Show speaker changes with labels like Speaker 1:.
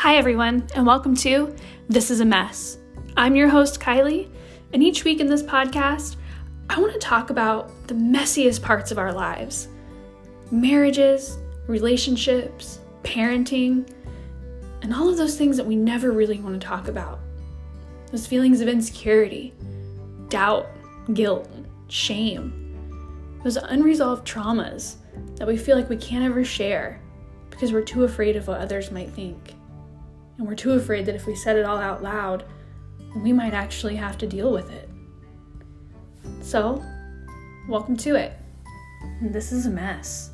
Speaker 1: Hi, everyone, and welcome to This is a Mess. I'm your host, Kylie, and each week in this podcast, I want to talk about the messiest parts of our lives marriages, relationships, parenting, and all of those things that we never really want to talk about. Those feelings of insecurity, doubt, guilt, shame, those unresolved traumas that we feel like we can't ever share because we're too afraid of what others might think. And we're too afraid that if we said it all out loud, we might actually have to deal with it. So, welcome to it. This is a mess.